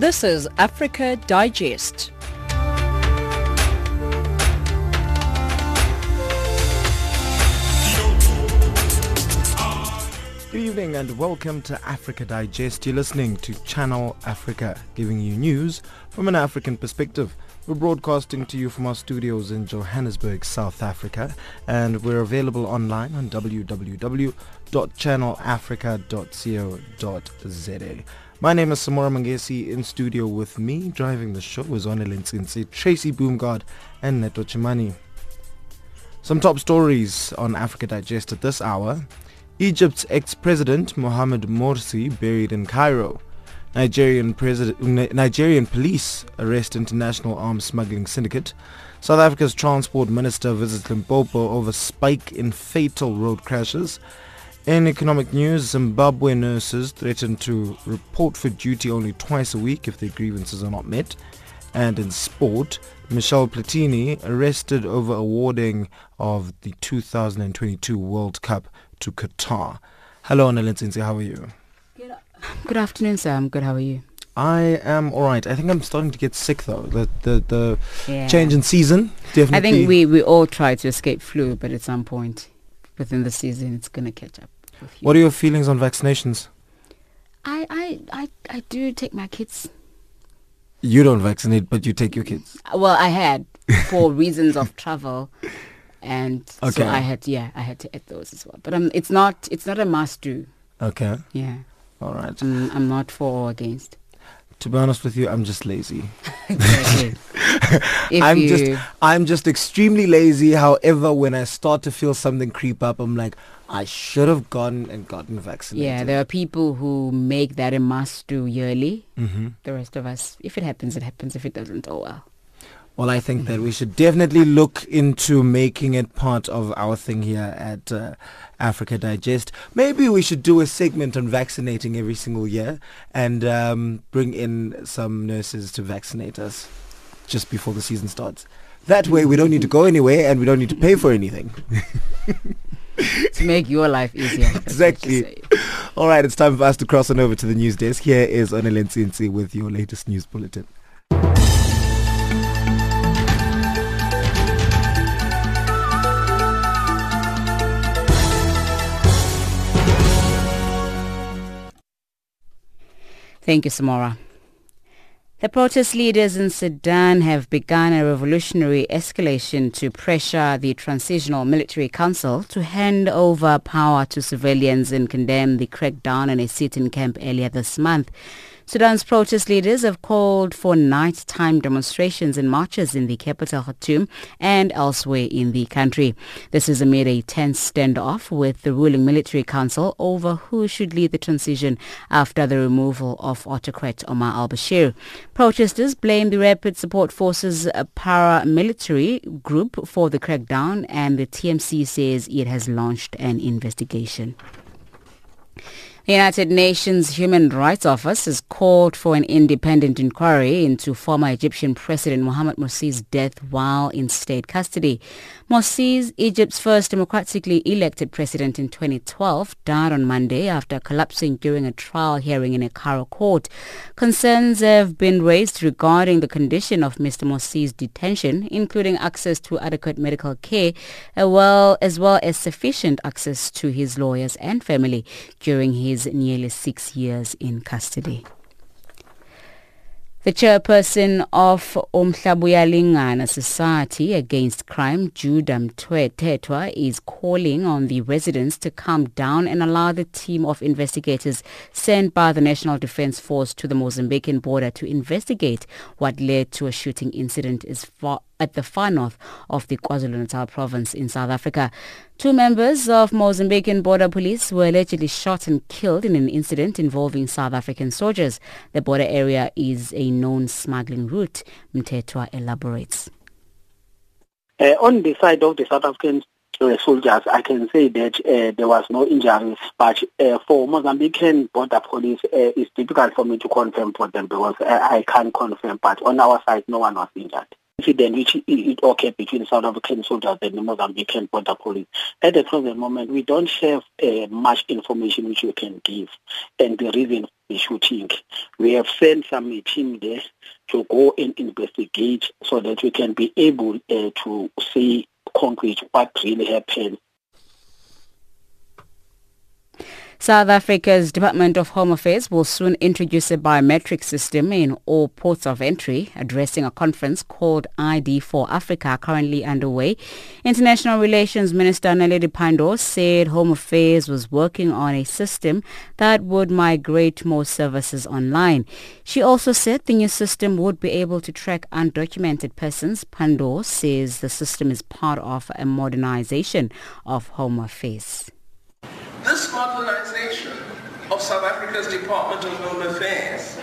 This is Africa Digest. Good evening and welcome to Africa Digest. You're listening to Channel Africa, giving you news from an African perspective. We're broadcasting to you from our studios in Johannesburg, South Africa, and we're available online on www.channelafrica.co.za. My name is Samora Mangesi. In studio with me, driving the show is Onel Nsinsi, Tracy Boomgard, and Neto Chimani. Some top stories on Africa Digest at this hour. Egypt's ex-president Mohamed Morsi buried in Cairo. Nigerian, Nigerian police arrest international arms smuggling syndicate. South Africa's transport minister visits Limpopo over spike in fatal road crashes. In economic news, Zimbabwe nurses threaten to report for duty only twice a week if their grievances are not met. And in sport, Michel Platini arrested over awarding of the 2022 World Cup to Qatar. Hello, Nsinsi, how are you? Good, good afternoon, sir. I'm good. How are you? I am all right. I think I'm starting to get sick though. The the, the yeah. change in season definitely. I think we, we all try to escape flu, but at some point within the season, it's going to catch up. What are your feelings on vaccinations? I, I, I, I do take my kids. You don't vaccinate, but you take your kids. Well, I had for reasons of travel and okay. so I had yeah I had to add those as well. But um, it's not it's not a must do. Okay. Yeah. All right. I'm, I'm not for or against. To be honest with you, I'm just lazy. I'm you... just I'm just extremely lazy. However, when I start to feel something creep up, I'm like, I should have gone and gotten vaccinated. Yeah, there are people who make that a must do yearly. Mm-hmm. The rest of us, if it happens, it happens. If it doesn't, oh well. Well, I think that we should definitely look into making it part of our thing here at uh, Africa Digest. Maybe we should do a segment on vaccinating every single year and um, bring in some nurses to vaccinate us just before the season starts. That way we don't need to go anywhere and we don't need to pay for anything. to make your life easier. exactly. All right, it's time for us to cross on over to the news desk. Here is Onel Nsinsi with your latest news bulletin. Thank you, Samora. The protest leaders in Sudan have begun a revolutionary escalation to pressure the Transitional Military Council to hand over power to civilians and condemn the crackdown on a sit-in camp earlier this month. Sudan's protest leaders have called for nighttime demonstrations and marches in the capital Khartoum and elsewhere in the country. This is amid a tense standoff with the ruling military council over who should lead the transition after the removal of autocrat Omar al-Bashir. Protesters blame the Rapid Support Forces uh, paramilitary group for the crackdown and the TMC says it has launched an investigation. The United Nations Human Rights Office has called for an independent inquiry into former Egyptian President Mohamed Morsi's death while in state custody. Morsi, Egypt's first democratically elected president in 2012, died on Monday after collapsing during a trial hearing in a Cairo court. Concerns have been raised regarding the condition of Mr. Morsi's detention, including access to adequate medical care, as well as, well as sufficient access to his lawyers and family during his nearly six years in custody. The chairperson of Umhlabuyalingana Society Against Crime, Judah Mthethwa, is calling on the residents to calm down and allow the team of investigators sent by the National Defence Force to the Mozambican border to investigate what led to a shooting incident at the far north of the KwaZulu-Natal province in South Africa. Two members of Mozambican border police were allegedly shot and killed in an incident involving South African soldiers. The border area is a known smuggling route. Mthethwa elaborates. Uh, on the side of the South African uh, soldiers, I can say that uh, there was no injuries, but uh, for Mozambican border police, uh, it's difficult for me to confirm for them because I can't confirm, but on our side, no one was injured incident which it occurred between South African soldiers and the Mozambican border police. At the present moment, we don't have uh, much information which we can give. And the reason the shooting. We have sent some team there to go and investigate so that we can be able uh, to see concrete what really happened South Africa's Department of Home Affairs will soon introduce a biometric system in all ports of entry, addressing a conference called ID for Africa currently underway. International Relations Minister Naledi Pandor said Home Affairs was working on a system that would migrate more services online. She also said the new system would be able to track undocumented persons. Pandor says the system is part of a modernization of Home Affairs. This modernization of South Africa's Department of Home Affairs,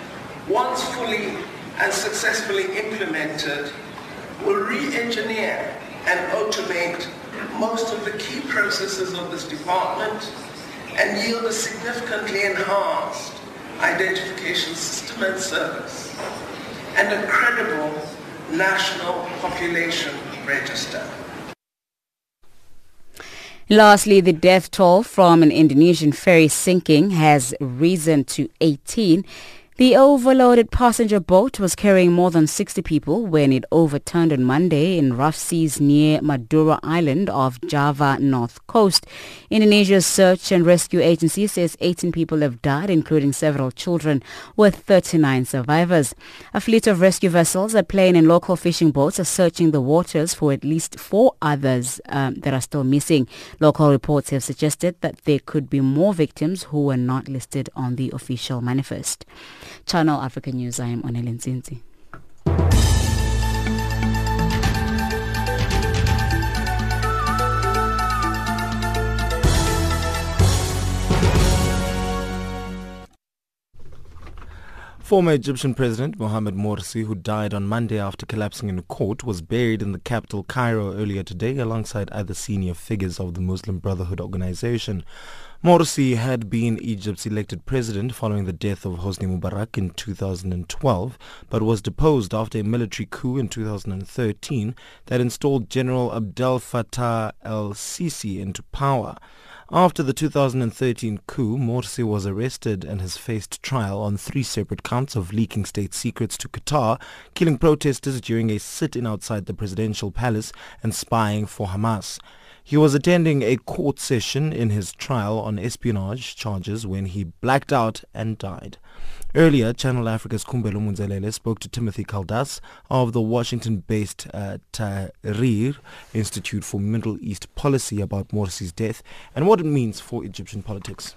once fully and successfully implemented, will re-engineer and automate most of the key processes of this department and yield a significantly enhanced identification system and service and a credible national population register. Lastly, the death toll from an Indonesian ferry sinking has risen to 18 the overloaded passenger boat was carrying more than 60 people when it overturned on Monday in rough seas near Madura Island off Java North Coast. Indonesia's search and rescue agency says 18 people have died, including several children, with 39 survivors. A fleet of rescue vessels, a plane and local fishing boats are searching the waters for at least four others um, that are still missing. Local reports have suggested that there could be more victims who were not listed on the official manifest. Channel Africa News, I am Onele Nzinzi. Former Egyptian President Mohamed Morsi, who died on Monday after collapsing in court, was buried in the capital Cairo earlier today alongside other senior figures of the Muslim Brotherhood organization. Morsi had been Egypt's elected president following the death of Hosni Mubarak in 2012, but was deposed after a military coup in 2013 that installed General Abdel Fattah el-Sisi into power. After the 2013 coup, Morsi was arrested and has faced trial on three separate counts of leaking state secrets to Qatar, killing protesters during a sit-in outside the presidential palace, and spying for Hamas. He was attending a court session in his trial on espionage charges when he blacked out and died. Earlier, Channel Africa's Kumbelo Munzelele spoke to Timothy Kaldas of the Washington-based uh, Tahrir Institute for Middle East Policy about Morsi's death and what it means for Egyptian politics.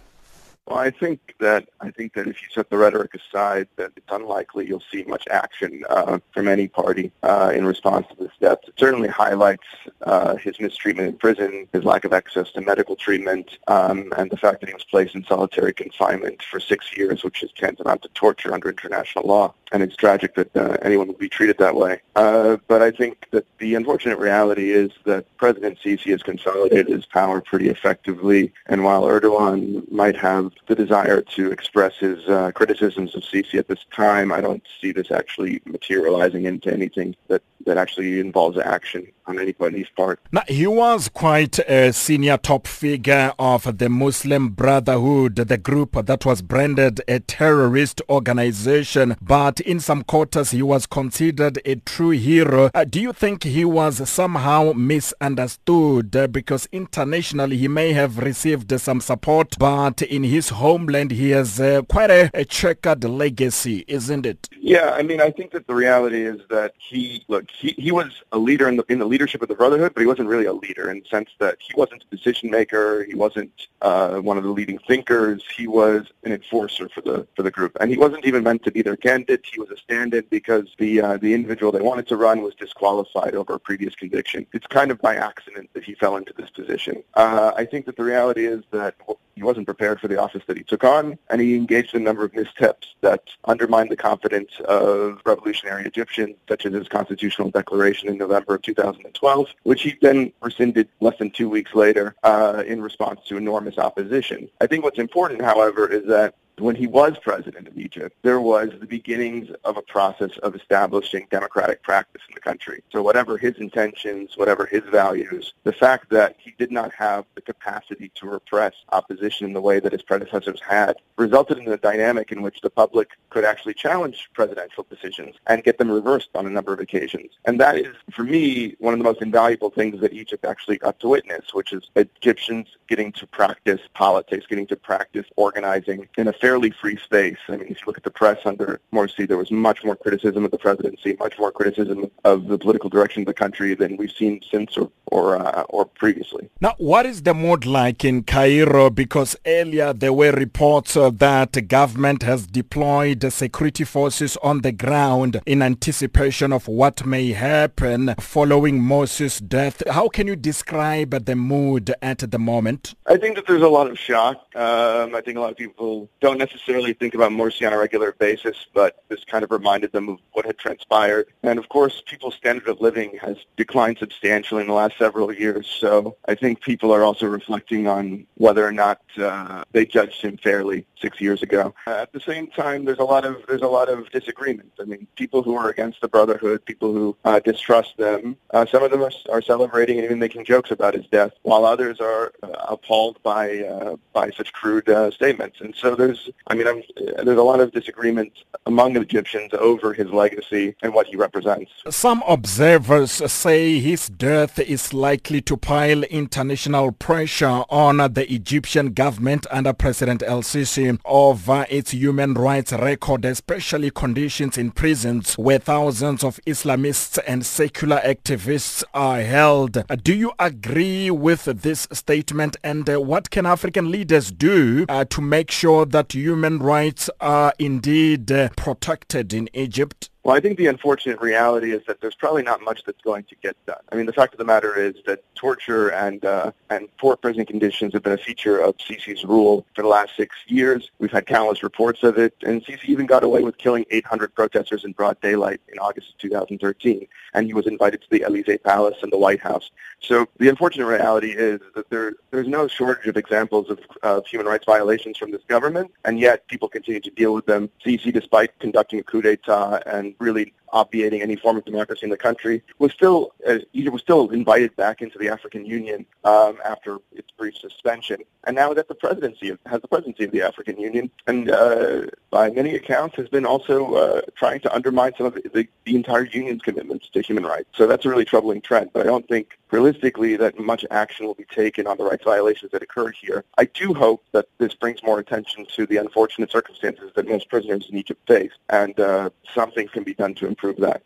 Well, I think that I think that if you set the rhetoric aside, that it's unlikely you'll see much action uh, from any party uh, in response to this death. It certainly highlights uh, his mistreatment in prison, his lack of access to medical treatment, um, and the fact that he was placed in solitary confinement for six years, which is tantamount to torture under international law. And it's tragic that uh, anyone would be treated that way. Uh, but I think that the unfortunate reality is that President Sisi has consolidated his power pretty effectively, and while Erdogan might have the desire to express his uh, criticisms of Sisi at this time. I don't see this actually materializing into anything that, that actually involves action on anybody's part. Now, he was quite a senior top figure of the Muslim Brotherhood, the group that was branded a terrorist organization, but in some quarters he was considered a true hero. Uh, do you think he was somehow misunderstood uh, because internationally he may have received some support, but in his homeland he has uh, quite a, a checkered legacy, isn't it? Yeah, I mean, I think that the reality is that he, look, he, he was a leader in the in the leadership of the Brotherhood, but he wasn't really a leader in the sense that he wasn't a decision maker. He wasn't uh, one of the leading thinkers. He was an enforcer for the for the group, and he wasn't even meant to be their candidate. He was a stand-in because the uh, the individual they wanted to run was disqualified over a previous conviction. It's kind of by accident that he fell into this position. Uh, I think that the reality is that he wasn't prepared for the office that he took on, and he engaged in a number of missteps that undermined the confidence of revolutionary Egyptians, such as his constitutional declaration in November of 2012, which he then rescinded less than two weeks later uh, in response to enormous opposition. I think what's important, however, is that when he was president of Egypt, there was the beginnings of a process of establishing democratic practice in the country. So whatever his intentions, whatever his values, the fact that he did not have the capacity to repress opposition in the way that his predecessors had resulted in a dynamic in which the public could actually challenge presidential decisions and get them reversed on a number of occasions. And that is, for me, one of the most invaluable things that Egypt actually got to witness, which is Egyptians getting to practice politics, getting to practice organizing in a fairly free space. I mean, if you look at the press under Morsi, there was much more criticism of the presidency, much more criticism of the political direction of the country than we've seen since or or, uh, or previously. Now, what is the mood like in Cairo? Because earlier there were reports uh, that the government has deployed security forces on the ground in anticipation of what may happen following Morsi's death. How can you describe the mood at the moment? I think that there's a lot of shock. Um, I think a lot of people don't necessarily think about Morsi on a regular basis, but this kind of reminded them of what had transpired. And of course, people's standard of living has declined substantially in the last several years. So I think people are also reflecting on whether or not uh, they judged him fairly six years ago. Uh, at the same time, there's a lot of there's a lot of disagreement. I mean, people who are against the Brotherhood, people who uh, distrust them, uh, some of them are, are celebrating and even making jokes about his death, while others are uh, appalled by uh, by such crude uh, statements. And so there's, I mean, I'm, there's a lot of disagreement among Egyptians over his legacy and what he represents. Some observers say his death is likely to pile international pressure on the Egyptian government under President El-Sisi over its human rights record, especially conditions in prisons where thousands of Islamists and secular activists are held. Do you agree with this statement and uh, what can African leaders do uh, to make sure that human rights are indeed uh, protected in Egypt? Well, I think the unfortunate reality is that there's probably not much that's going to get done. I mean, the fact of the matter is that torture and uh, and poor prison conditions have been a feature of Sisi's rule for the last six years. We've had countless reports of it, and Sisi even got away with killing 800 protesters in broad daylight in August of 2013, and he was invited to the Elysee Palace and the White House. So the unfortunate reality is that there there's no shortage of examples of, of human rights violations from this government, and yet people continue to deal with them. Sisi, despite conducting a coup d'état and really obviating any form of democracy in the country, was still uh, Egypt was still invited back into the African Union um, after its brief suspension, and now that the presidency has the presidency of the African Union, and uh, by many accounts has been also uh, trying to undermine some of the, the entire union's commitments to human rights. So that's a really troubling trend. But I don't think realistically that much action will be taken on the rights violations that occurred here. I do hope that this brings more attention to the unfortunate circumstances that most prisoners in Egypt face, and uh, something can be done to improve that.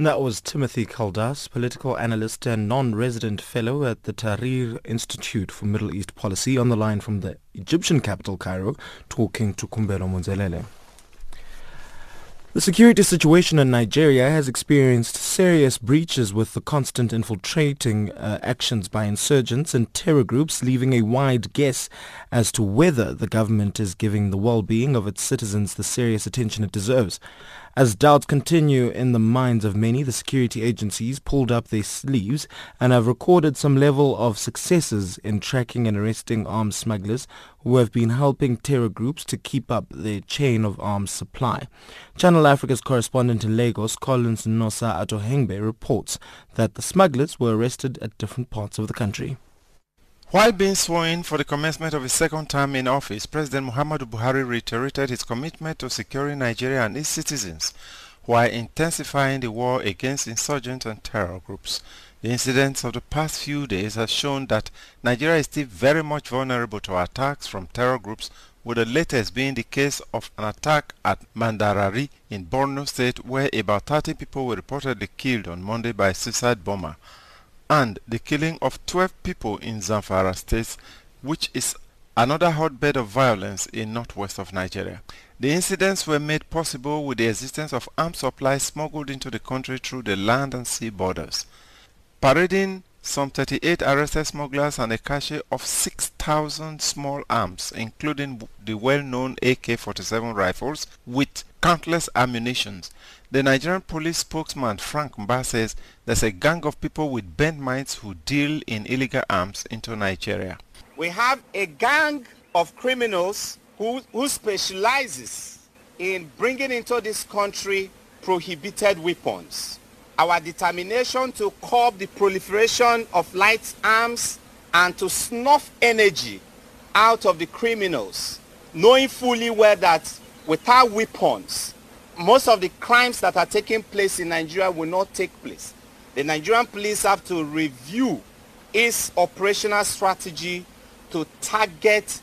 That was Timothy Kaldas, political analyst and non-resident fellow at the Tahrir Institute for Middle East Policy, on the line from the Egyptian capital, Cairo, talking to Kumbelo Monzelele. The security situation in Nigeria has experienced serious breaches with the constant infiltrating uh, actions by insurgents and terror groups, leaving a wide guess as to whether the government is giving the well-being of its citizens the serious attention it deserves. As doubts continue in the minds of many, the security agencies pulled up their sleeves and have recorded some level of successes in tracking and arresting arms smugglers who have been helping terror groups to keep up their chain of arms supply. Channel Africa's correspondent in Lagos, Collins Nosa Atohengbe, reports that the smugglers were arrested at different parts of the country. While being sworn in for the commencement of his second term in office, President Muhammadu Buhari reiterated his commitment to securing Nigeria and its citizens while intensifying the war against insurgents and terror groups. The incidents of the past few days have shown that Nigeria is still very much vulnerable to attacks from terror groups, with the latest being the case of an attack at Mandarari in Borno State where about 30 people were reportedly killed on Monday by a suicide bomber and the killing of 12 people in Zamfara state, which is another hotbed of violence in northwest of Nigeria. The incidents were made possible with the existence of arms supplies smuggled into the country through the land and sea borders. Parading some 38 arrested smugglers and a cache of 6,000 small arms, including the well-known AK-47 rifles with countless ammunitions. The Nigerian police spokesman Frank Mba says there's a gang of people with bent minds who deal in illegal arms into Nigeria. We have a gang of criminals who, who specializes in bringing into this country prohibited weapons. Our determination to curb the proliferation of light arms and to snuff energy out of the criminals, knowing fully well that without weapons, most of the crimes that are taking place in Nigeria will not take place. The Nigerian police have to review its operational strategy to target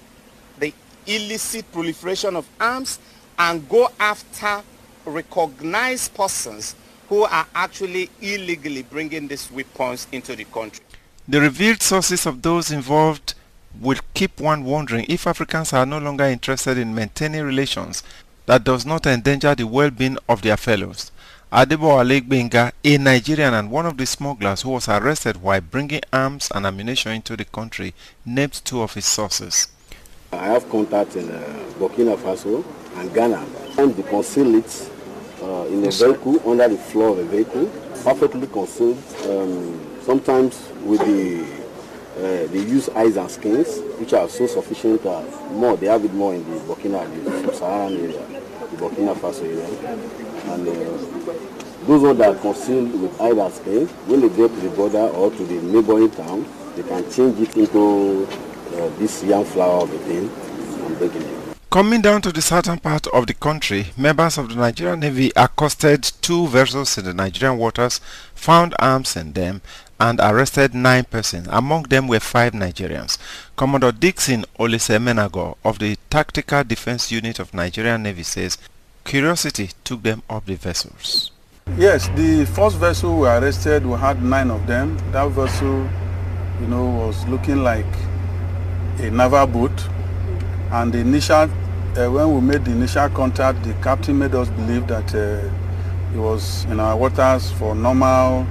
the illicit proliferation of arms and go after recognized persons who are actually illegally bringing these weapons into the country. The revealed sources of those involved will keep one wondering if Africans are no longer interested in maintaining relations that does not endanger the well-being of their fellows. Adebo Alegbenga, a Nigerian and one of the smugglers who was arrested while bringing arms and ammunition into the country, named two of his sources. I have contacts in uh, Burkina Faso and Ghana. And they conceal it uh, in a vehicle, under the floor of a vehicle, perfectly concealed. Um, sometimes with the uh, they use eyes and skins, which are so sufficient. Uh, more, they have it more in the Burkina, the sub-Saharan area, the Burkina Faso area. And uh, those ones that are concealed with eyes and skins, when they get to the border or to the neighboring town, they can change it into uh, this young flower of a thing and it Coming down to the southern part of the country, members of the Nigerian Navy accosted two vessels in the Nigerian waters, found arms in them, and arrested nine persons. Among them were five Nigerians. Commodore Dixon Olisemenago of the Tactical Defense Unit of Nigerian Navy says curiosity took them up the vessels. Yes, the first vessel we arrested, we had nine of them. That vessel, you know, was looking like a naval boat. And the initial, uh, when we made the initial contact, the captain made us believe that uh, he was in our waters for normal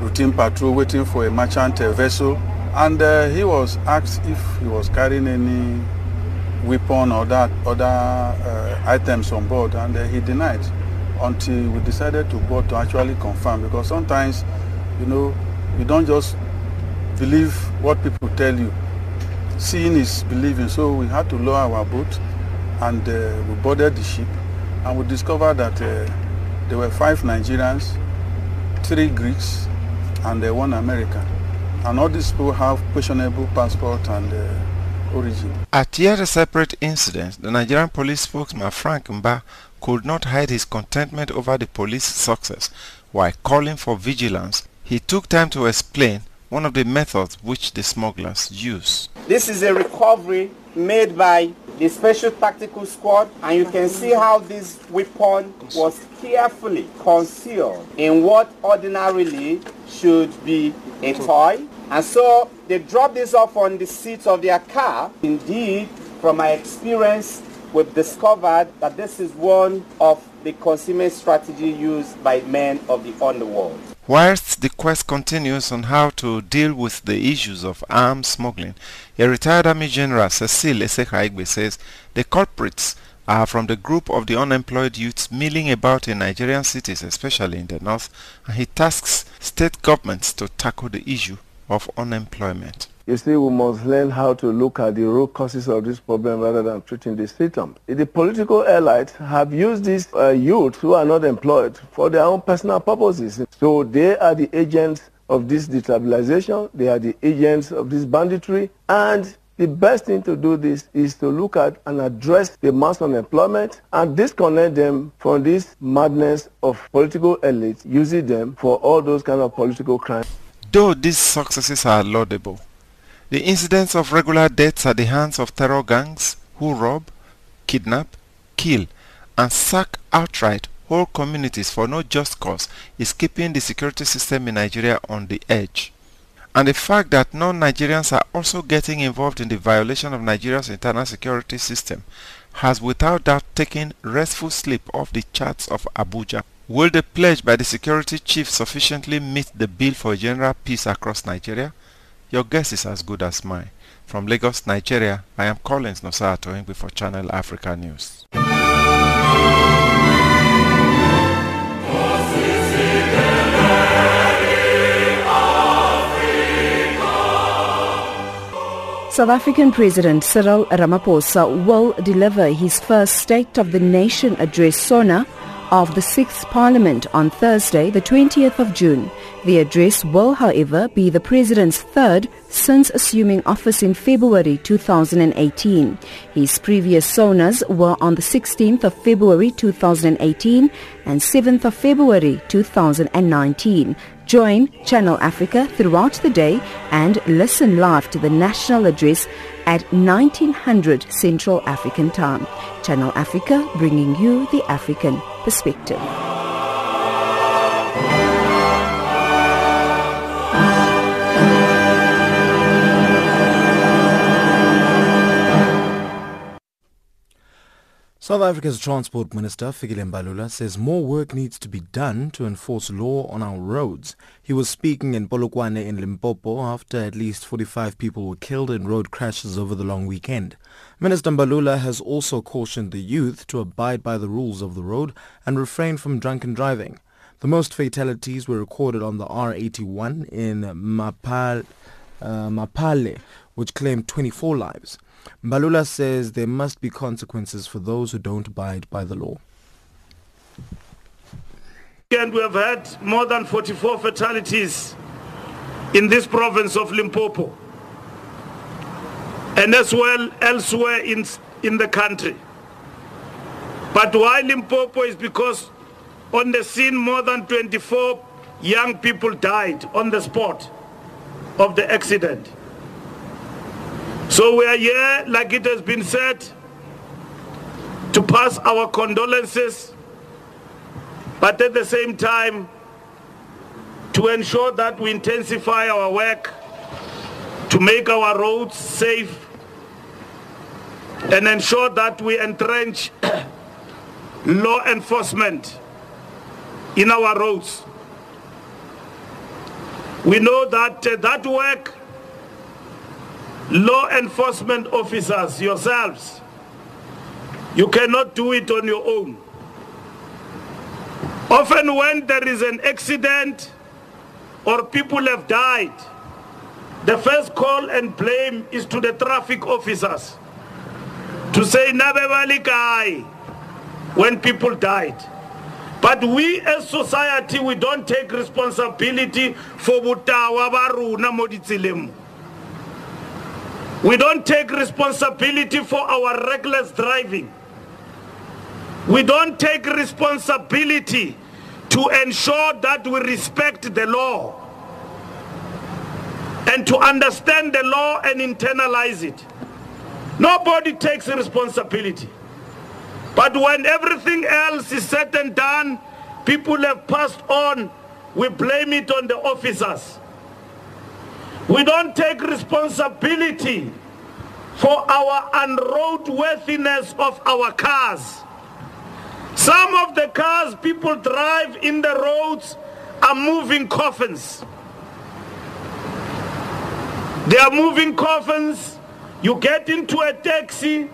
routine patrol waiting for a merchant vessel and uh, he was asked if he was carrying any weapon or that other uh, items on board and uh, he denied until we decided to board to actually confirm because sometimes you know you don't just believe what people tell you. Seeing is believing. So we had to lower our boat and uh, we boarded the ship and we discovered that uh, there were five Nigerians three Greeks and uh, one American. And all these people have questionable passport and uh, origin. At yet a separate incident, the Nigerian police spokesman Frank Mba could not hide his contentment over the police success while calling for vigilance. He took time to explain one of the methods which the smugglers use. This is a recovery made by the Special Tactical Squad and you can see how this weapon was carefully concealed in what ordinarily should be a toy. And so they dropped this off on the seat of their car. Indeed, from my experience, we've discovered that this is one of the consummate strategy used by men of the underworld. Whilst the quest continues on how to deal with the issues of arms smuggling, a retired Army General Cecil Esekhaigbe says the culprits are from the group of the unemployed youths milling about in Nigerian cities, especially in the north, and he tasks state governments to tackle the issue of unemployment. You see, we must learn how to look at the root causes of this problem rather than treating the symptom. The political elites have used these uh, youth who are not employed for their own personal purposes. So they are the agents of this destabilization, they are the agents of this banditry, and the best thing to do this is to look at and address the mass unemployment and disconnect them from this madness of political elites using them for all those kind of political crimes. Though these successes are laudable, the incidence of regular deaths at the hands of terror gangs who rob, kidnap, kill, and sack outright whole communities for no just cause is keeping the security system in Nigeria on the edge. And the fact that non-Nigerians are also getting involved in the violation of Nigeria's internal security system has without doubt taken restful sleep off the charts of Abuja. Will the pledge by the security chief sufficiently meet the bill for general peace across Nigeria? Your guess is as good as mine. From Lagos, Nigeria, I am Collins Nosato for Channel Africa News. South African President Cyril Ramaphosa will deliver his first State of the Nation address SONA of the 6th Parliament on Thursday, the 20th of June. The address will, however, be the President's third since assuming office in February 2018. His previous SONAs were on the 16th of February 2018 and 7th of February 2019. Join Channel Africa throughout the day and listen live to the national address at 1900 Central African Time. Channel Africa bringing you the African perspective. South Africa's Transport Minister, Fikile Mbalula, says more work needs to be done to enforce law on our roads. He was speaking in Polokwane in Limpopo after at least 45 people were killed in road crashes over the long weekend. Minister Mbalula has also cautioned the youth to abide by the rules of the road and refrain from drunken driving. The most fatalities were recorded on the R81 in Mapale, uh, Mapale which claimed 24 lives. Mbalula says there must be consequences for those who don't abide by the law. And we have had more than 44 fatalities in this province of Limpopo and as well elsewhere in, in the country. But why Limpopo is because on the scene more than 24 young people died on the spot of the accident. So we are here, like it has been said, to pass our condolences, but at the same time, to ensure that we intensify our work to make our roads safe and ensure that we entrench law enforcement in our roads. We know that uh, that work law enforcement officers yourselves, you cannot do it on your own. Often when there is an accident or people have died, the first call and blame is to the traffic officers to say kai when people died. But we as society, we don't take responsibility for butawa baruna moditsilemu. We don't take responsibility for our reckless driving. We don't take responsibility to ensure that we respect the law and to understand the law and internalize it. Nobody takes responsibility. But when everything else is said and done, people have passed on, we blame it on the officers. We don't take responsibility for our unroadworthiness of our cars. Some of the cars people drive in the roads are moving coffins. They are moving coffins. You get into a taxi,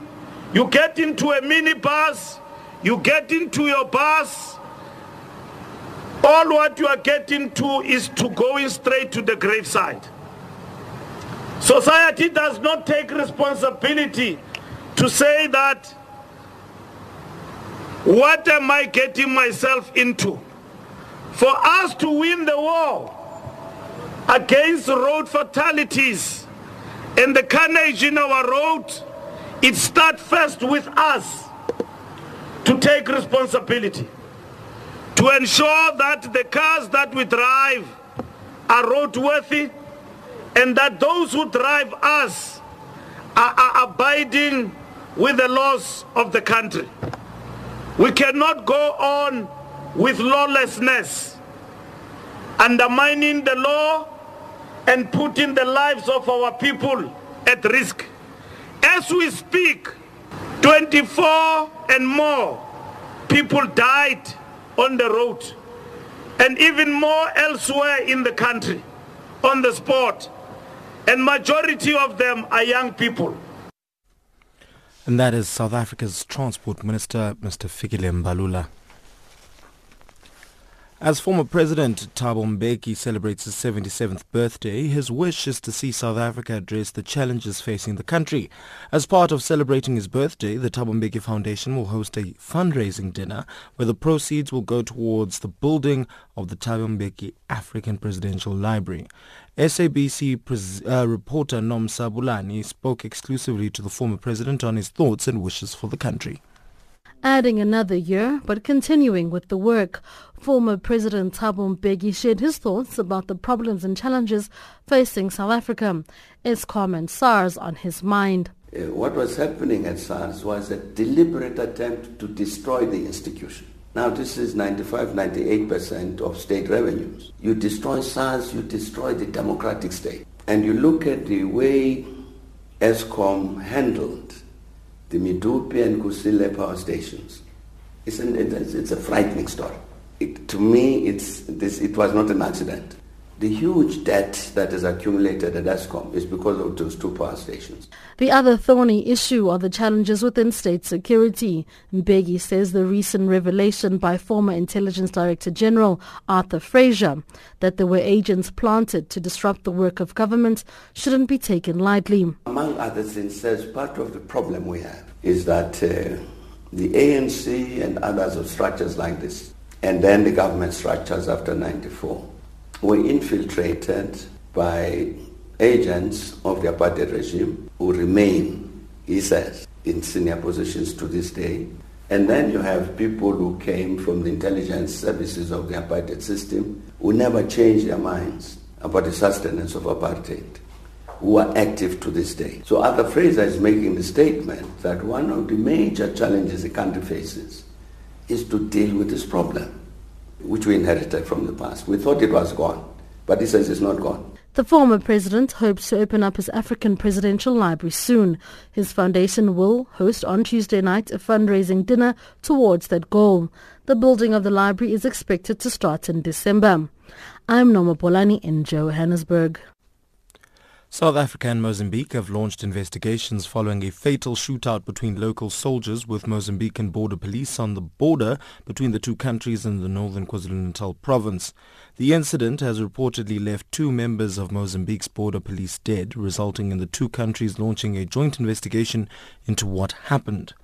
you get into a minibus, you get into your bus. All what you are getting to is to going straight to the graveside. Society does not take responsibility to say that what am I getting myself into? For us to win the war against road fatalities and the carnage in our road, it starts first with us to take responsibility, to ensure that the cars that we drive are roadworthy, and that those who drive us are, are abiding with the laws of the country. We cannot go on with lawlessness, undermining the law and putting the lives of our people at risk. As we speak, 24 and more people died on the road and even more elsewhere in the country on the spot and majority of them are young people. And that is South Africa's Transport Minister, Mr. Fikile Mbalula. As former President Thabo Mbeki celebrates his 77th birthday, his wish is to see South Africa address the challenges facing the country. As part of celebrating his birthday, the Thabo Mbeki Foundation will host a fundraising dinner where the proceeds will go towards the building of the Thabo Mbeki African Presidential Library. SABC pres- uh, reporter Nomsa Bulani spoke exclusively to the former president on his thoughts and wishes for the country adding another year, but continuing with the work. Former President Thabo Mbeki shared his thoughts about the problems and challenges facing South Africa. Eskom and SARS on his mind. Uh, what was happening at SARS was a deliberate attempt to destroy the institution. Now this is 95-98% of state revenues. You destroy SARS, you destroy the democratic state. And you look at the way Eskom handled the Medupi and Kusile power stations. It's, an, it's a frightening story. It, to me, it's, this, it was not an accident. The huge debt that is accumulated at Eskom is because of those two power stations. The other thorny issue are the challenges within state security. Mbeki says the recent revelation by former Intelligence Director General Arthur Fraser that there were agents planted to disrupt the work of government shouldn't be taken lightly. Among other things, says part of the problem we have is that uh, the ANC and others of structures like this, and then the government structures after 94, were infiltrated by agents of the apartheid regime who remain, he says, in senior positions to this day. And then you have people who came from the intelligence services of the apartheid system who never changed their minds about the sustenance of apartheid, who are active to this day. So Arthur Fraser is making the statement that one of the major challenges the country faces is to deal with this problem which we inherited from the past. We thought it was gone, but he says it's not gone. The former president hopes to open up his African Presidential Library soon. His foundation will host on Tuesday night a fundraising dinner towards that goal. The building of the library is expected to start in December. I'm Noma Bolani in Johannesburg. South Africa and Mozambique have launched investigations following a fatal shootout between local soldiers with Mozambican border police on the border between the two countries in the northern KwaZulu-Natal province. The incident has reportedly left two members of Mozambique's border police dead, resulting in the two countries launching a joint investigation into what happened.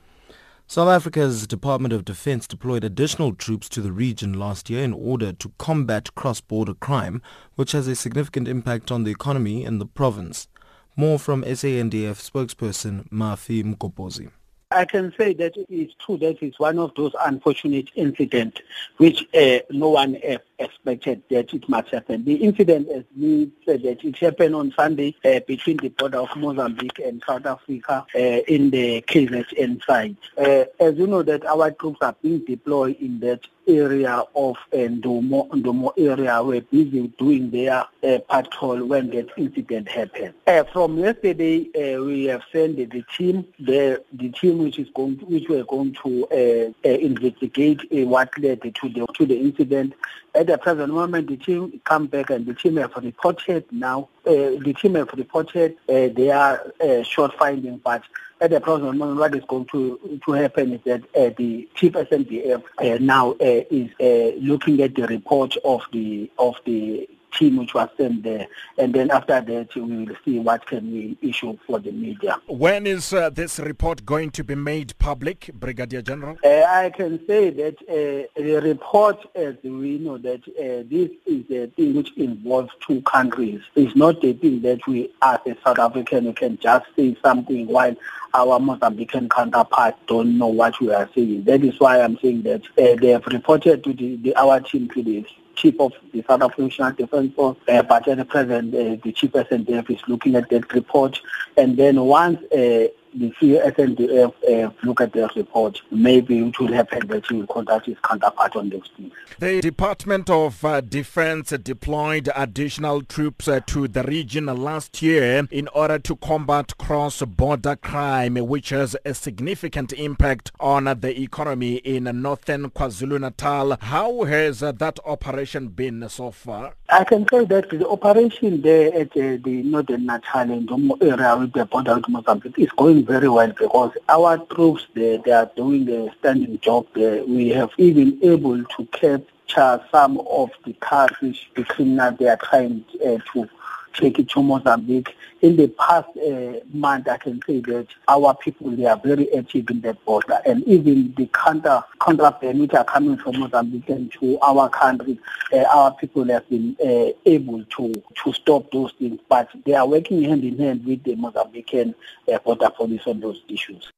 South Africa's Department of Defense deployed additional troops to the region last year in order to combat cross-border crime, which has a significant impact on the economy in the province. More from SANDF spokesperson Mafi Mgobozi. I can say that it's true that it's one of those unfortunate incidents which uh, no one uh, expected that it must happen. The incident, as we said, that it happened on Sunday uh, between the border of Mozambique and South Africa uh, in the KZN side. Uh, as you know, that our troops are being deployed in that area of uh, Ndumo, Ndumo area were busy doing their uh, patrol when that incident happened. Uh, from yesterday, uh, we have sent the team, the the team which is going, which were going to uh, uh, investigate what led to the to the incident. At the present moment, the team come back and the team have reported now. Uh, the team have reported uh, their uh, short findings, but at the present moment, what is going to to happen is that uh, the chief SANDF uh, now uh, is uh, looking at the report of the of the team which was sent there. And then after that, we will see what can we issue for the media. When is uh, this report going to be made public, Brigadier General? Uh, I can say that uh, the report, as we know, that uh, this is a thing which involves two countries. It's not a thing that we, as a South African, can just say something while our Mozambican counterparts don't know what we are saying. That is why I'm saying that uh, they have reported to the, the, our team to the chief of the South African Defence Force, uh, but at the present, uh, the chief SANDF is looking at that report. And then once uh, the SANDF uh, look at their report, maybe it will happen that he will contact his counterpart on those things. The Department of uh, Defense deployed additional troops uh, to the region last year in order to combat cross-border crime, which has a significant impact on the economy in northern KwaZulu-Natal. How has uh, that operation been so far? I can say that the operation there at uh, the northern Natal and area with the border with Mozambique is going very well because our troops, they, they are doing a standing job there. We have even able to capture some of the cars the criminals they are trying uh, to take to Mozambique. In the past uh, month, I can say that our people they are very active in that border, and even the counter contraband which are coming from Mozambique and to our country, uh, our people have been uh, able to to stop those things. But they are working hand in hand with the Mozambican uh, border police on those issues.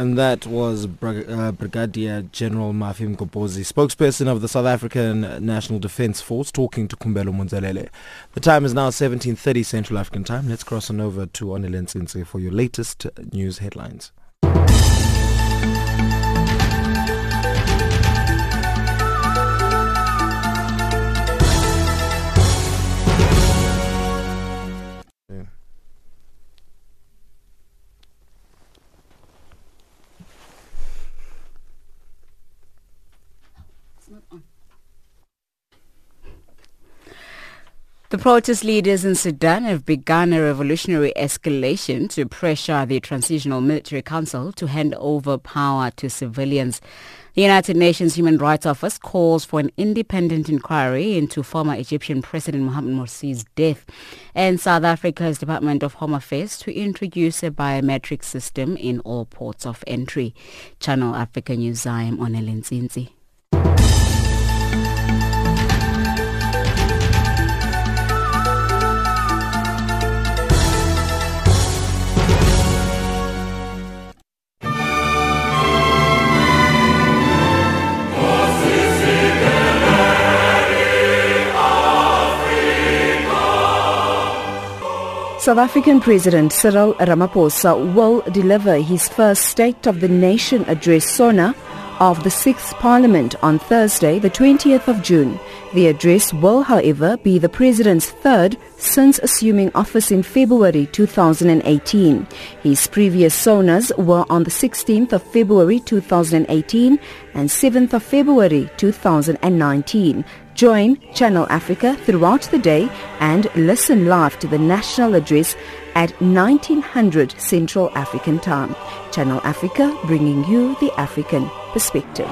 And that was uh, Brigadier General Mafi Mgobozi, spokesperson of the South African National Defence Force, talking to Kumbelo Munzelele. The time is now 17.30 Central African Time. Let's cross on over to Onilensinse for your latest news headlines. The protest leaders in Sudan have begun a revolutionary escalation to pressure the Transitional Military Council to hand over power to civilians. The United Nations Human Rights Office calls for an independent inquiry into former Egyptian President Mohamed Morsi's death and South Africa's Department of Home Affairs to introduce a biometric system in all ports of entry. Channel Africa News, I am Onelin South African President Cyril Ramaphosa will deliver his first State of the Nation address SONA of the 6th Parliament on Thursday, the 20th of June. The address will, however, be the President's third since assuming office in February 2018. His previous SONAs were on the 16th of February 2018 and 7th of February 2019. Join Channel Africa throughout the day and listen live to the national address at 1900 Central African Time. Channel Africa bringing you the African perspective.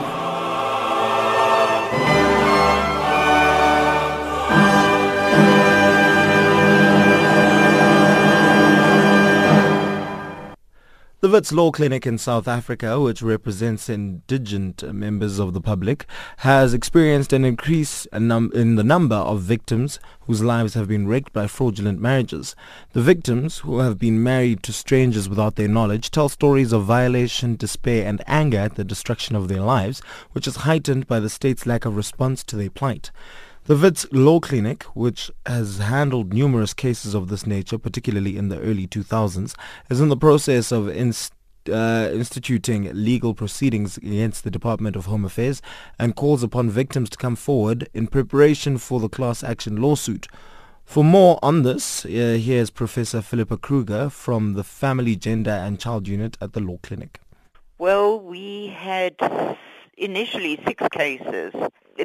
The Wits Law Clinic in South Africa, which represents indigent members of the public, has experienced an increase in the number of victims whose lives have been wrecked by fraudulent marriages. The victims, who have been married to strangers without their knowledge, tell stories of violation, despair and anger at the destruction of their lives, which is heightened by the state's lack of response to their plight. The Wits Law Clinic, which has handled numerous cases of this nature, particularly in the early 2000s, is in the process of inst- uh, instituting legal proceedings against the Department of Home Affairs and calls upon victims to come forward in preparation for the class action lawsuit. For more on this, uh, here's Professor Philippa Kruger from the Family, Gender and Child Unit at the Law Clinic. Well, we had initially six cases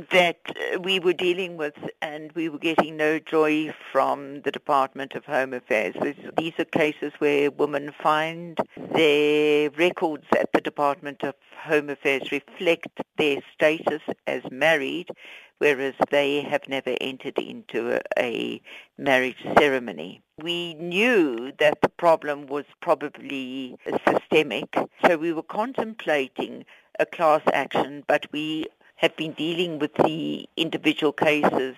that uh, we were dealing with and we were getting no joy from the Department of Home Affairs. These are cases where women find their records at the Department of Home Affairs reflect their status as married whereas they have never entered into a, a, marriage ceremony. We knew that the problem was probably systemic, so we were contemplating a class action, but we have been dealing with the individual cases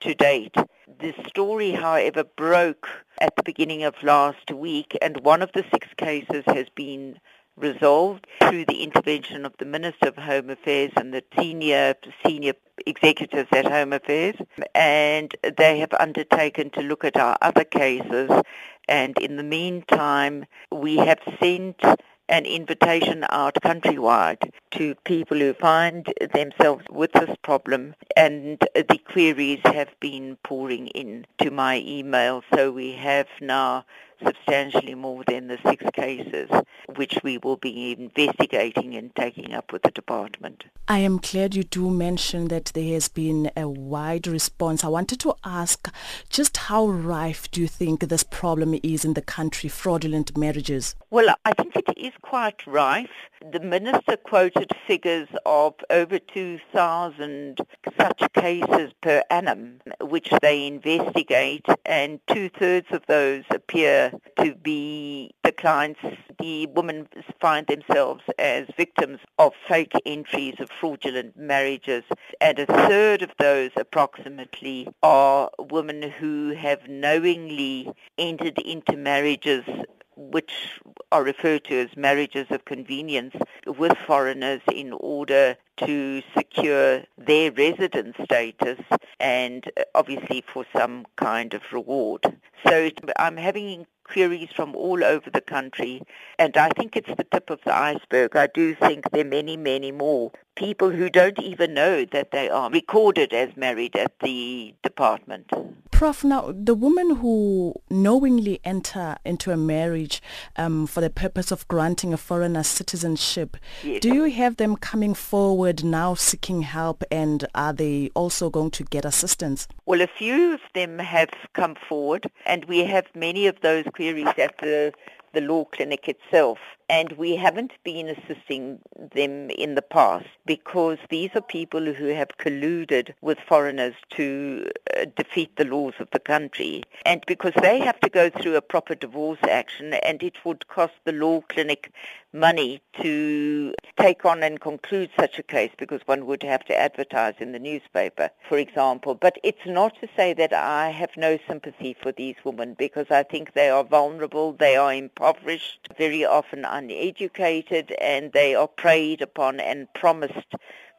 to date. The story, however, broke at the beginning of last week, and one of the six cases has been resolved through the intervention of the Minister of Home Affairs and the senior senior executives at Home Affairs, and they have undertaken to look at our other cases. And in the meantime, we have sent an invitation out countrywide to people who find themselves with this problem and the queries have been pouring in to my email. So we have now substantially more than the six cases, which we will be investigating and taking up with the department. I am glad you do mention that there has been a wide response. I wanted to ask just how rife do you think this problem is in the country, fraudulent marriages? Well, I think it is quite rife. The minister quoted figures of over 2,000 such cases per annum, which they investigate, and two-thirds of those appear to be the clients, the women find themselves as victims of fake entries of fraudulent marriages, and a third of those approximately are women who have knowingly entered into marriages which are referred to as marriages of convenience with foreigners in order to secure their residence status and obviously for some kind of reward. So I'm having queries from all over the country and I think it's the tip of the iceberg. I do think there are many, many more people who don't even know that they are recorded as married at the department. Prof, now the women who knowingly enter into a marriage um, for the purpose of granting a foreigner citizenship, yes. do you have them coming forward now seeking help and are they also going to get assistance? Well, a few of them have come forward and we have many of those queries at the the law clinic itself. And we haven't been assisting them in the past because these are people who have colluded with foreigners to uh, defeat the laws of the country. And because they have to go through a proper divorce action and it would cost the law clinic money to take on and conclude such a case because one would have to advertise in the newspaper, for example. But it's not to say that I have no sympathy for these women because I think they are vulnerable, they are impoverished, very often uneducated, and they are preyed upon and promised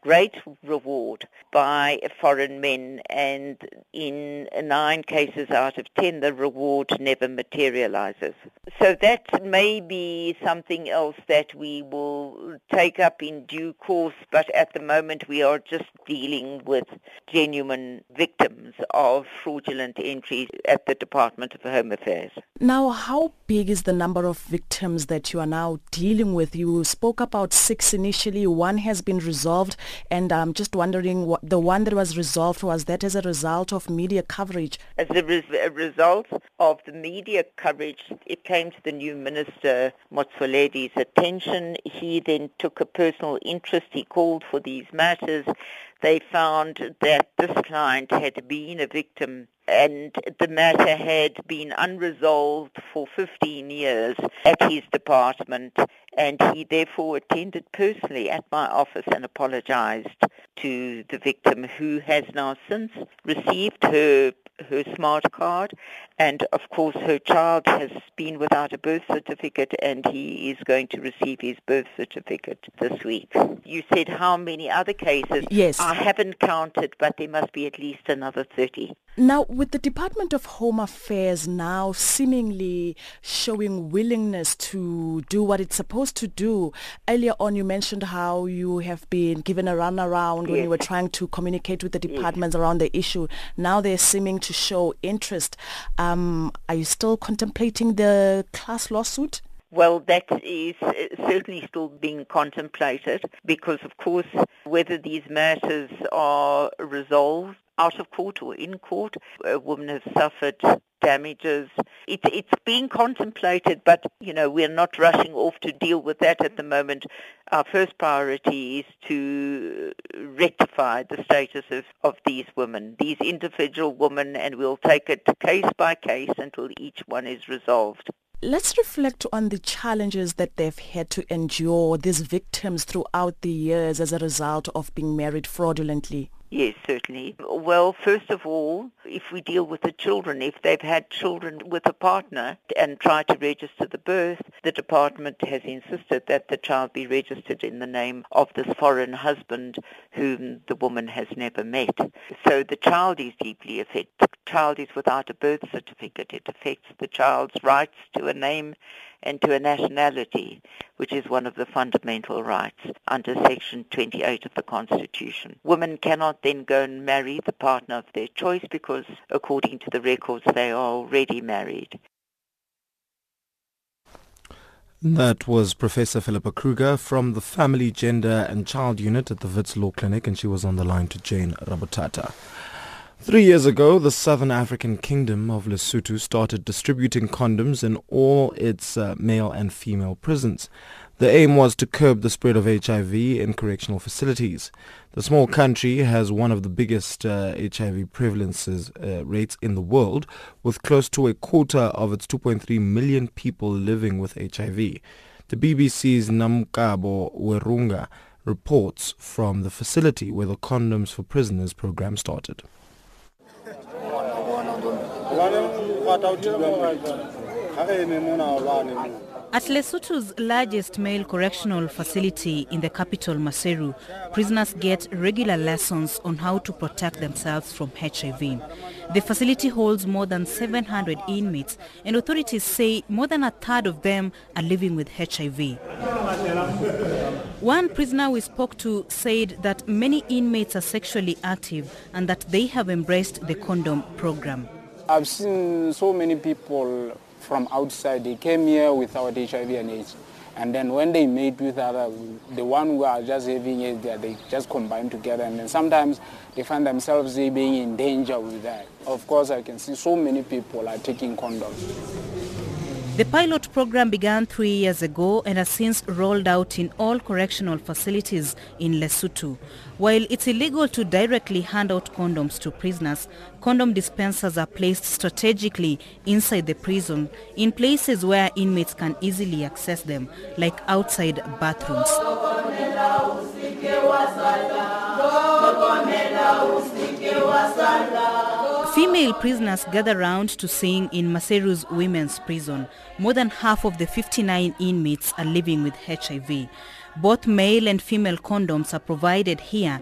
great reward by foreign men and in nine cases out of ten the reward never materializes. So that may be something else that we will take up in due course but at the moment we are just dealing with genuine victims of fraudulent entries at the Department of Home Affairs. Now how big is the number of victims that you are now dealing with? You spoke about six initially, one has been resolved and I'm just wondering what the one that was resolved was that as a result of media coverage? As a, res- a result of the media coverage, it came to the new minister Motsoaledi's attention. He then took a personal interest. He called for these matters. They found that this client had been a victim and the matter had been unresolved for 15 years at his department and he therefore attended personally at my office and apologized to the victim who has now since received her her smart card and of course her child has been without a birth certificate and he is going to receive his birth certificate this week. You said how many other cases? Yes. I haven't counted but there must be at least another 30. Now, with the Department of Home Affairs now seemingly showing willingness to do what it's supposed to do, earlier on you mentioned how you have been given a runaround yes. when you were trying to communicate with the departments yes. around the issue. Now they're seeming to show interest. Um, are you still contemplating the class lawsuit? Well, that is certainly still being contemplated because, of course, whether these matters are resolved out of court or in court. A woman has suffered damages. It, it's being contemplated, but, you know, we're not rushing off to deal with that at the moment. Our first priority is to rectify the status of, of these women, these individual women, and we'll take it case by case until each one is resolved. Let's reflect on the challenges that they've had to endure, these victims throughout the years as a result of being married fraudulently. Yes, certainly. Well, first of all, if we deal with the children, if they've had children with a partner and try to register the birth, the department has insisted that the child be registered in the name of this foreign husband whom the woman has never met. So the child is deeply affected. The child is without a birth certificate. It affects the child's rights to a name and to a nationality, which is one of the fundamental rights under Section 28 of the Constitution. Women cannot then go and marry the partner of their choice because, according to the records, they are already married. That was Professor Philippa Kruger from the Family, Gender and Child Unit at the Wits Law Clinic and she was on the line to Jane Rabotata. Three years ago, the Southern African Kingdom of Lesotho started distributing condoms in all its uh, male and female prisons. The aim was to curb the spread of HIV in correctional facilities. The small country has one of the biggest uh, HIV prevalences uh, rates in the world, with close to a quarter of its 2.3 million people living with HIV. The BBC's Namkabo Werunga reports from the facility where the Condoms for Prisoners program started. At Lesotho's largest male correctional facility in the capital Maseru, prisoners get regular lessons on how to protect themselves from HIV. The facility holds more than 700 inmates and authorities say more than a third of them are living with HIV. One prisoner we spoke to said that many inmates are sexually active and that they have embraced the condom program. I've seen so many people from outside. They came here without HIV and AIDS. And then when they meet with other, the one who are just having it, they just combine together. And then sometimes they find themselves being in danger with that. Of course, I can see so many people are taking condoms. The pilot program began three years ago and has since rolled out in all correctional facilities in Lesotho. While it's illegal to directly hand out condoms to prisoners, condom dispensers are placed strategically inside the prison in places where inmates can easily access them, like outside bathrooms. Female prisoners gather round to sing in Maseru's women's prison. More than half of the 59 inmates are living with HIV. Both male and female condoms are provided here.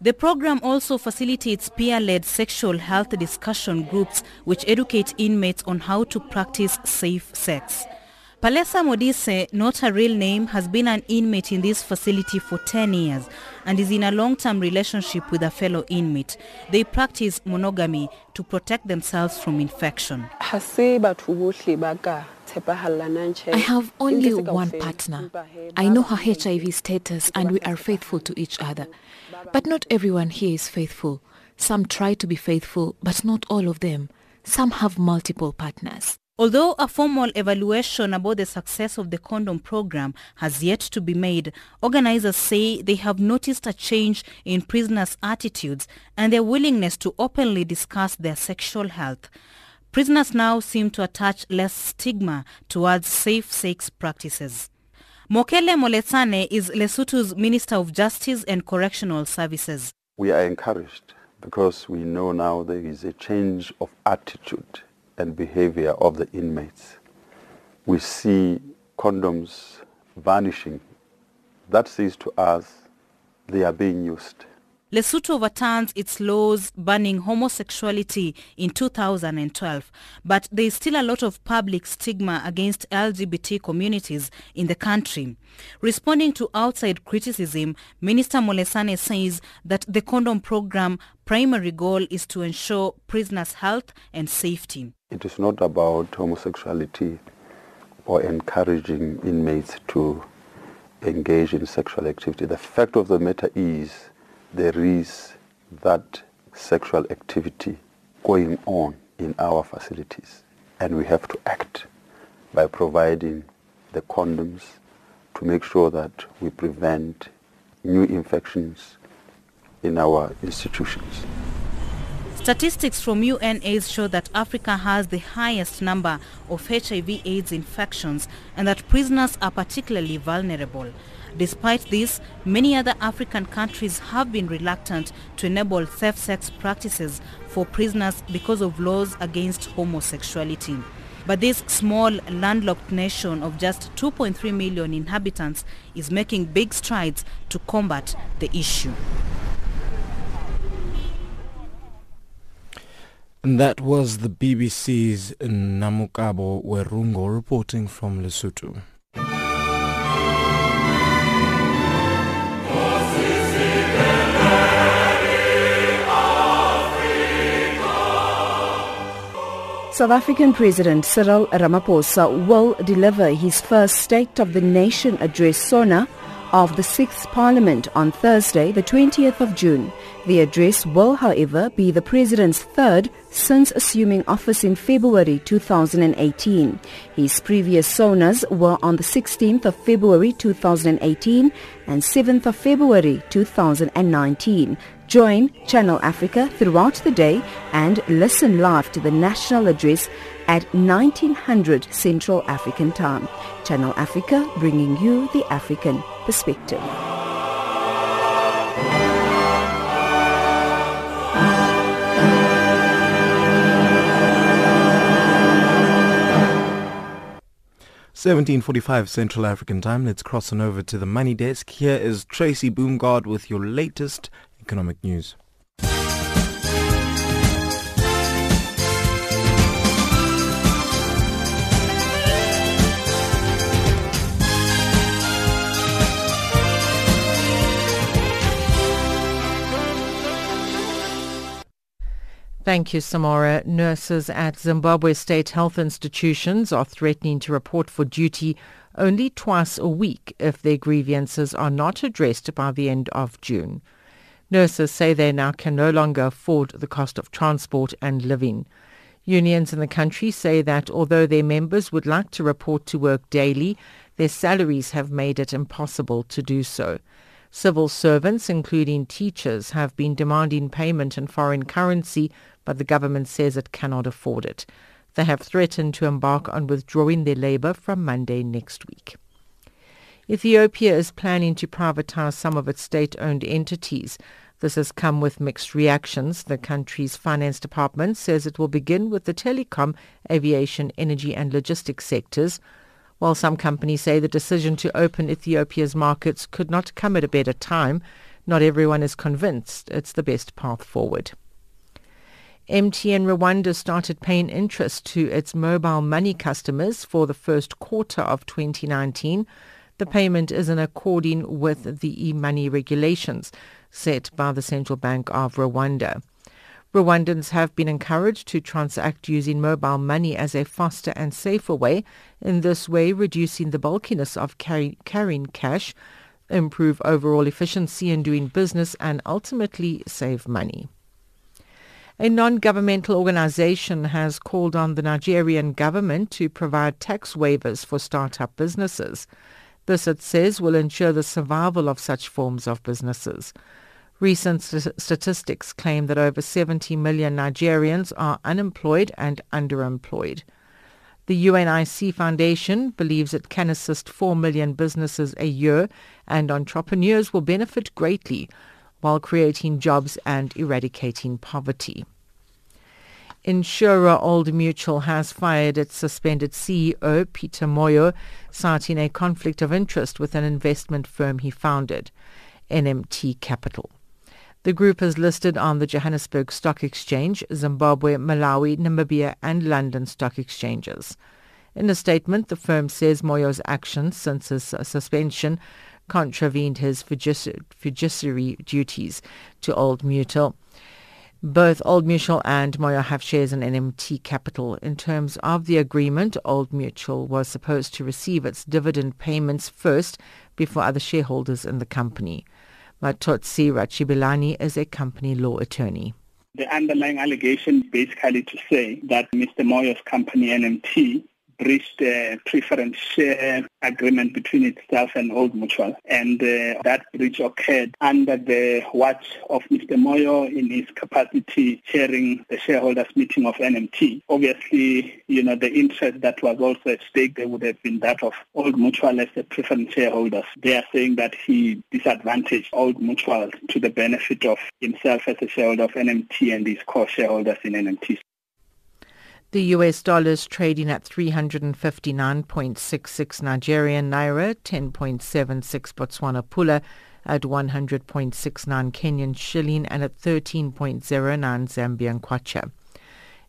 The program also facilitates peer-led sexual health discussion groups which educate inmates on how to practice safe sex. Palesa Modise, not her real name, has been an inmate in this facility for 10 years and is in a long-term relationship with a fellow inmate. They practice monogamy to protect themselves from infection. I have only one partner. I know her HIV status and we are faithful to each other. But not everyone here is faithful. Some try to be faithful, but not all of them. Some have multiple partners. Although a formal evaluation about the success of the condom program has yet to be made, organizers say they have noticed a change in prisoners' attitudes and their willingness to openly discuss their sexual health. Prisoners now seem to attach less stigma towards safe sex practices. Mokhele Moletsane is Lesotho's Minister of Justice and Correctional Services. We are encouraged because we know now there is a change of attitude and behavior of the inmates. We see condoms vanishing. That says to us they are being used. Lesotho overturns its laws banning homosexuality in 2012, but there is still a lot of public stigma against LGBT communities in the country. Responding to outside criticism, Minister Moletsane says that the condom program primary goal is to ensure prisoners' health and safety. It is not about homosexuality or encouraging inmates to engage in sexual activity. The fact of the matter is there is that sexual activity going on in our facilities and we have to act by providing the condoms to make sure that we prevent new infections in our institutions. Statistics from UNAIDS show that Africa has the highest number of HIV AIDS infections and that prisoners are particularly vulnerable. Despite this, many other African countries have been reluctant to enable safe sex practices for prisoners because of laws against homosexuality. But this small landlocked nation of just 2.3 million inhabitants is making big strides to combat the issue. And that was the BBC's Namukabo Werungo reporting from Lesotho. South African President Cyril Ramaphosa will deliver his first State of the Nation address, SONA, of the 6th Parliament on Thursday, the 20th of June. The address will, however, be the President's third since assuming office in February 2018. His previous sonas were on the 16th of February 2018 and 7th of February 2019. Join Channel Africa throughout the day and listen live to the national address at 1900 Central African Time. Channel Africa bringing you the African perspective. Seventeen forty-five Central African Time. Let's cross on over to the money desk. Here is Tracy Boomgard with your latest economic news. '" Thank you, Samora. Nurses at Zimbabwe state health institutions are threatening to report for duty only twice a week if their grievances are not addressed by the end of June. Nurses say they now can no longer afford the cost of transport and living. Unions in the country say that although their members would like to report to work daily, their salaries have made it impossible to do so. Civil servants, including teachers, have been demanding payment in foreign currency, but the government says it cannot afford it. They have threatened to embark on withdrawing their labour from Monday next week. Ethiopia is planning to privatize some of its state-owned entities. This has come with mixed reactions. The country's finance department says it will begin with the telecom, aviation, energy and logistics sectors, while some companies say the decision to open Ethiopia's markets could not come at a better time. Not everyone is convinced it's the best path forward. MTN Rwanda started paying interest to its mobile money customers for the first quarter of 2019. The payment is in accordance with the e-money regulations set by the Central Bank of Rwanda. Rwandans have been encouraged to transact using mobile money as a faster and safer way, in this way reducing the bulkiness of carry, carrying cash, improve overall efficiency in doing business and ultimately save money. A non-governmental organization has called on the Nigerian government to provide tax waivers for startup businesses. This, it says, will ensure the survival of such forms of businesses. Recent st- statistics claim that over 70 million Nigerians are unemployed and underemployed. The UNIC Foundation believes it can assist 4 million businesses a year and entrepreneurs will benefit greatly while creating jobs and eradicating poverty. Insurer Old Mutual has fired its suspended CEO, Peter Moyo, citing a conflict of interest with an investment firm he founded, NMT Capital. The group is listed on the Johannesburg Stock Exchange, Zimbabwe, Malawi, Namibia and London stock exchanges. In a statement, the firm says Moyo's actions since his suspension contravened his fiduciary duties to Old Mutual. Both Old Mutual and Moyo have shares in NMT Capital. In terms of the agreement, Old Mutual was supposed to receive its dividend payments first before other shareholders in the company. Matotsi Rachibilani is a company law attorney. The underlying allegation basically to say that Mr. Moyo's company NMT reached a preference share agreement between itself and Old Mutual. And uh, that breach occurred under the watch of Mr. Moyo in his capacity chairing the shareholders meeting of NMT. Obviously, you know, the interest that was also at stake there would have been that of Old Mutual as the preference shareholders. They are saying that he disadvantaged Old Mutual to the benefit of himself as a shareholder of NMT and his core shareholders in NMT. The US dollar is trading at 359.66 Nigerian naira, 10.76 Botswana pula, at 100.69 Kenyan shilling and at 13.09 Zambian kwacha.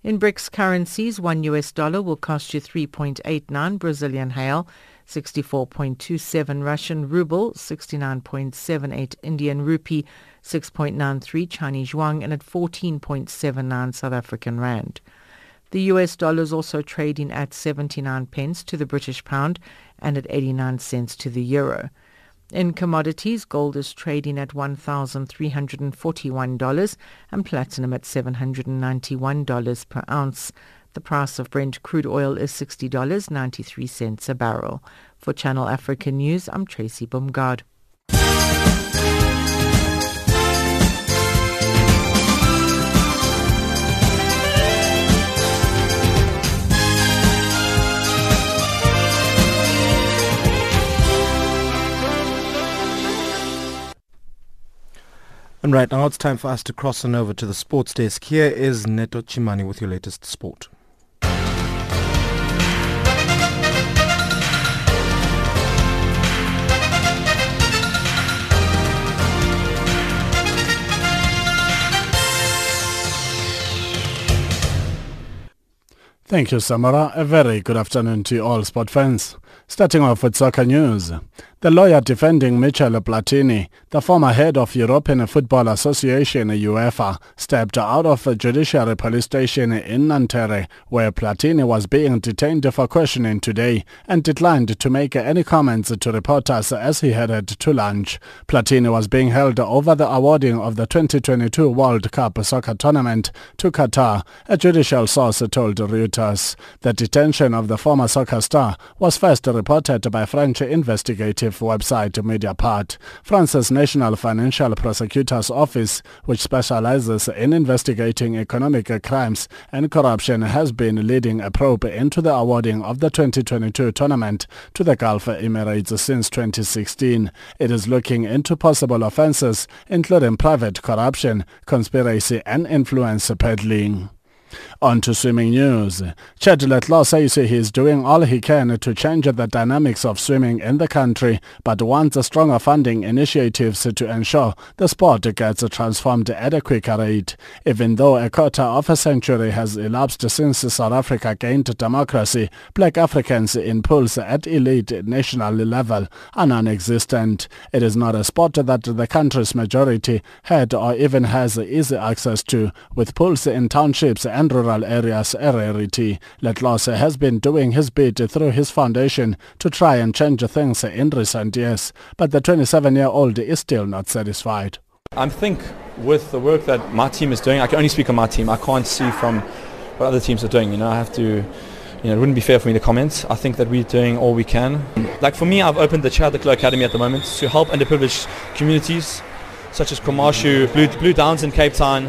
In BRICS currencies, one US dollar will cost you 3.89 Brazilian real, 64.27 Russian ruble, 69.78 Indian rupee, 6.93 Chinese yuan and at 14.79 South African rand. The US dollar is also trading at 79 pence to the British pound and at 89 cents to the euro. In commodities, gold is trading at $1,341 and platinum at $791 per ounce. The price of Brent crude oil is $60.93 a barrel. For Channel Africa News, I'm Tracy Bumgard. And right now it's time for us to cross on over to the sports desk. Here is Neto Chimani with your latest sport. Thank you, Samora. A very good afternoon to all sport fans. Starting off with soccer news. The lawyer defending Michel Platini, the former head of European Football Association UEFA, stepped out of a judiciary police station in Nanterre, where Platini was being detained for questioning today, and declined to make any comments to reporters as he headed to lunch. Platini was being held over the awarding of the 2022 World Cup soccer tournament to Qatar, a judicial source told Reuters. The detention of the former soccer star was first reported by French investigative website Mediapart. France's National Financial Prosecutor's Office, which specializes in investigating economic crimes and corruption, has been leading a probe into the awarding of the 2022 tournament to the Gulf Emirates since 2016. It is looking into possible offenses, including private corruption, conspiracy and influence peddling. On to swimming news. Chad le Clos says he is doing all he can to change the dynamics of swimming in the country, but wants stronger funding initiatives to ensure the sport gets transformed at a quicker rate. Even though a quarter of a century has elapsed since South Africa gained democracy, black Africans in pools at elite national level are non-existent. It is not a sport that the country's majority had or even has easy access to, with pools in townships and rural areas rarity. le Clos has been doing his bit through his foundation to try and change things in recent years, but the 27-year-old is still not satisfied. I think with the work that my team is doing, I can only speak on my team. I can't see from what other teams are doing. You know, I have to you know, it wouldn't be fair for me to comment. I think that we're doing all we can. Like for me, I've opened the Chad de Academy at the moment to help underprivileged communities such as KwaMashu, Blue, Blue Downs in Cape Town,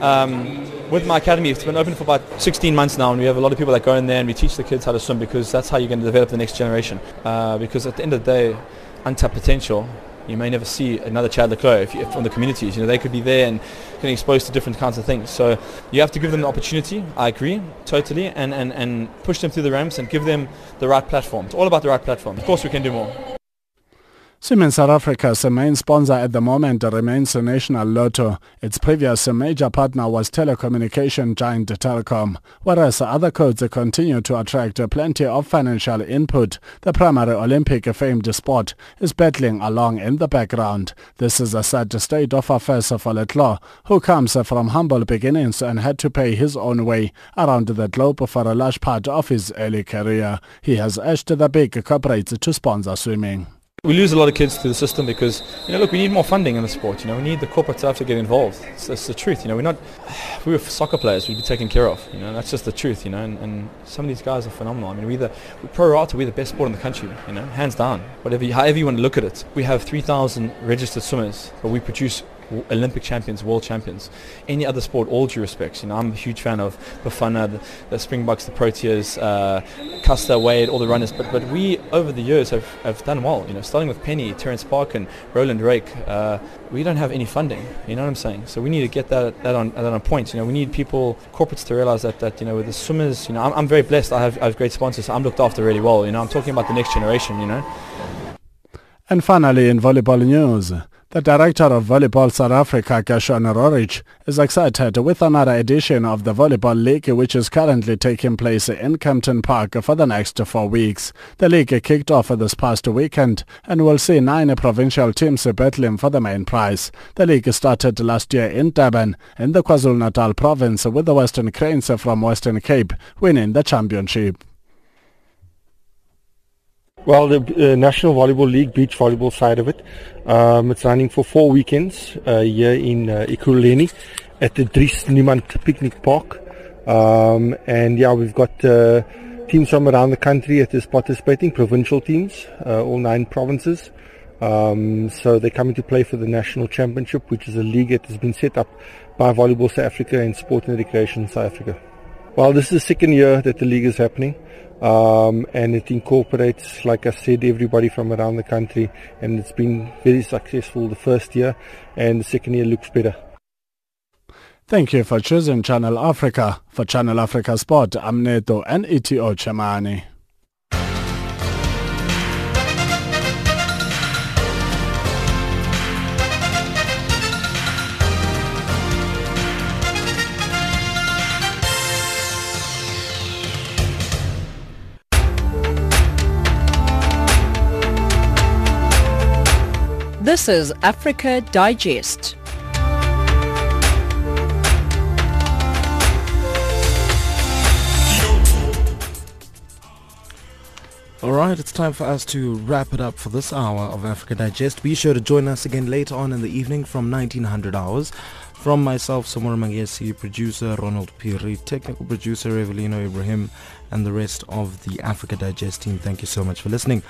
um, with my academy, it's been open for about 16 months now, and we have a lot of people that go in there and we teach the kids how to swim because that's how you're going to develop the next generation. Uh, because at the end of the day, untapped potential, you may never see another Chad le Clos if, if from the communities. You know, they could be there and getting exposed to different kinds of things. So you have to give them the opportunity. I agree totally, and, and, and push them through the ramps and give them the right platform. It's all about the right platform. Of course, we can do more. Swimming South Africa's main sponsor at the moment remains National Lotto. Its previous major partner was telecommunication giant Telkom. Whereas other codes continue to attract plenty of financial input, the primary Olympic famed sport is battling along in the background. This is a sad state of affairs for le Clos, who comes from humble beginnings and had to pay his own way around the globe for a large part of his early career. He has urged the big corporates to sponsor swimming. We lose a lot of kids to the system because, you know, look, we need more funding in the sport. You know, we need the corporate staff to get involved. It's, it's the truth. You know, we're not, if we were soccer players, we'd be taken care of. You know, that's just the truth. You know, and, and some of these guys are phenomenal. I mean, we're the pro rata, we're the best sport in the country. You know, hands down. Whatever, however you want to look at it, we have 3,000 registered swimmers, but we produce Olympic champions, world champions. Any other sport, all due respects. You know, I'm a huge fan of Bafana, the, the Springboks, the Proteas, uh, Caster, Wayde, all the runners. But but we over the years have, have done well. You know, starting with Penny, Terence Parkin, Roland Rake. Uh, we don't have any funding. You know what I'm saying? So we need to get that that on that on point. You know, we need people, corporates, to realize that that you know with the swimmers. You know, I'm, I'm very blessed. I have I have great sponsors. So I'm looked after really well. You know, I'm talking about the next generation. You know. And finally, in volleyball news. The director of Volleyball South Africa, Gershon Rorich, is excited with another edition of the Volleyball League which is currently taking place in Kempton Park for the next four weeks. The league kicked off this past weekend and will see nine provincial teams battling for the main prize. The league started last year in Durban in the KwaZulu-Natal province with the Western Cranes from Western Cape winning the championship. Well, the uh, National Volleyball League beach volleyball side of it, um, it's running for four weekends uh, here in uh, at the Dries Niemand Picnic Park. Um, and yeah, we've got uh, teams from around the country that is participating, provincial teams, uh, all nine provinces. Um, so they're coming to play for the National Championship, which is a league that has been set up by Volleyball South Africa and Sport and Recreation South Africa. Well, this is the second year that the league is happening. Um, and it incorporates, like I said, everybody from around the country, and it's been very successful the first year, and the second year looks better. Thank you for choosing Channel Africa. For Channel Africa Sport, I'm Neto and ETO Chamani. This is Africa Digest. All right, it's time for us to wrap it up for this hour of Africa Digest. Be sure to join us again later on in the evening from 1900 hours. From myself, Samora Mangesi, producer Ronald Piri, technical producer Evelino Ibrahim, and the rest of the Africa Digest team, thank you so much for listening.